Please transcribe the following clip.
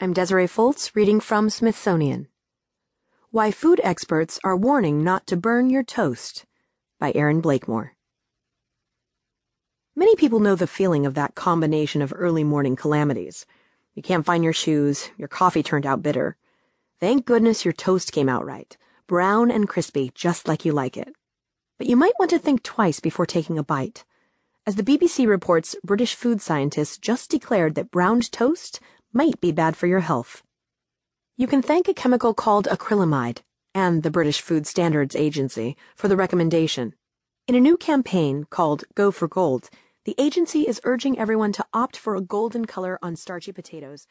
I'm Desiree Fultz, reading from Smithsonian. Why Food Experts Are Warning Not to Burn Your Toast by Erin Blakemore. Many people know the feeling of that combination of early morning calamities. You can't find your shoes, your coffee turned out bitter. Thank goodness your toast came out right, brown and crispy, just like you like it. But you might want to think twice before taking a bite. As the BBC reports, British food scientists just declared that browned toast might be bad for your health. You can thank a chemical called acrylamide and the British Food Standards Agency for the recommendation. In a new campaign called Go for Gold, the agency is urging everyone to opt for a golden color on starchy potatoes.